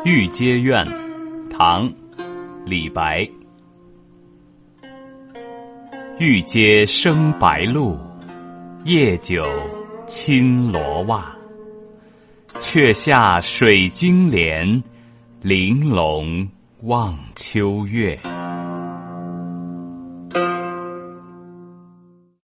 《玉阶苑》，唐·李白。玉阶生白露，夜久侵罗袜。却下水晶帘，玲珑望秋月。